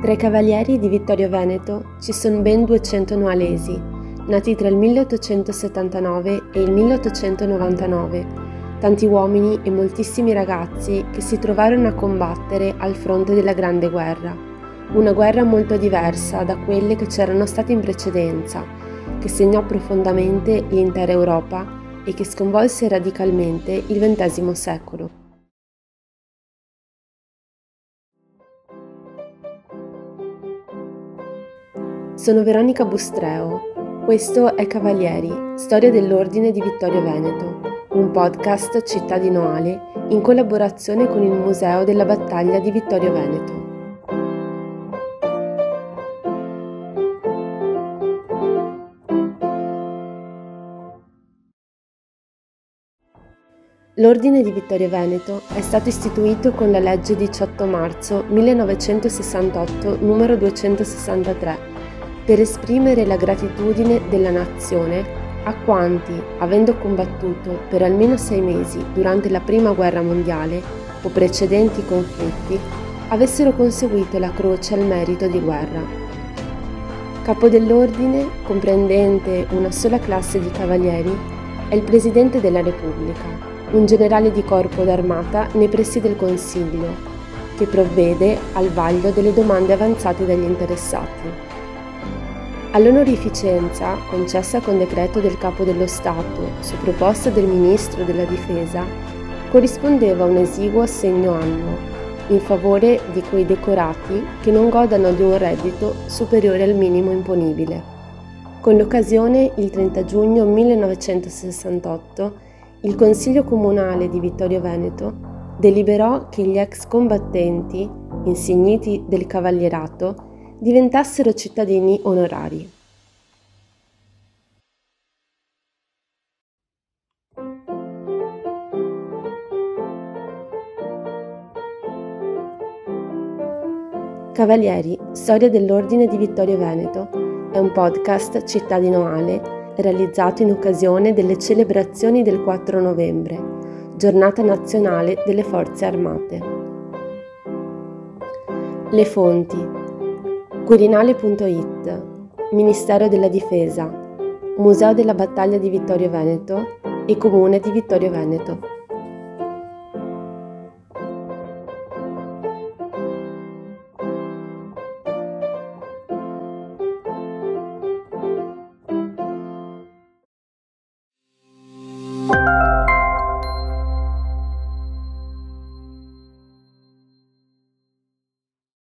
Tra i cavalieri di Vittorio Veneto ci sono ben 200 noalesi, nati tra il 1879 e il 1899, tanti uomini e moltissimi ragazzi che si trovarono a combattere al fronte della Grande Guerra, una guerra molto diversa da quelle che c'erano state in precedenza, che segnò profondamente l'intera Europa e che sconvolse radicalmente il XX secolo. Sono Veronica Bustreo. Questo è Cavalieri, storia dell'Ordine di Vittorio Veneto, un podcast cittadinoale in collaborazione con il Museo della Battaglia di Vittorio Veneto. L'Ordine di Vittorio Veneto è stato istituito con la legge 18 marzo 1968 numero 263 per esprimere la gratitudine della nazione a quanti, avendo combattuto per almeno sei mesi durante la Prima Guerra Mondiale o precedenti conflitti, avessero conseguito la croce al merito di guerra. Capo dell'ordine, comprendente una sola classe di cavalieri, è il Presidente della Repubblica, un generale di corpo d'armata nei pressi del Consiglio, che provvede al vaglio delle domande avanzate dagli interessati. All'onorificenza, concessa con decreto del Capo dello Stato su proposta del Ministro della Difesa, corrispondeva un esiguo assegno annuo in favore di quei decorati che non godano di un reddito superiore al minimo imponibile. Con l'occasione, il 30 giugno 1968, il Consiglio Comunale di Vittorio Veneto deliberò che gli ex combattenti, insigniti del cavalierato, diventassero cittadini onorari. Cavalieri, storia dell'Ordine di Vittorio Veneto è un podcast cittadinoale realizzato in occasione delle celebrazioni del 4 novembre, giornata nazionale delle Forze Armate. Le fonti Quirinale.it Ministero della Difesa Museo della Battaglia di Vittorio Veneto e Comune di Vittorio Veneto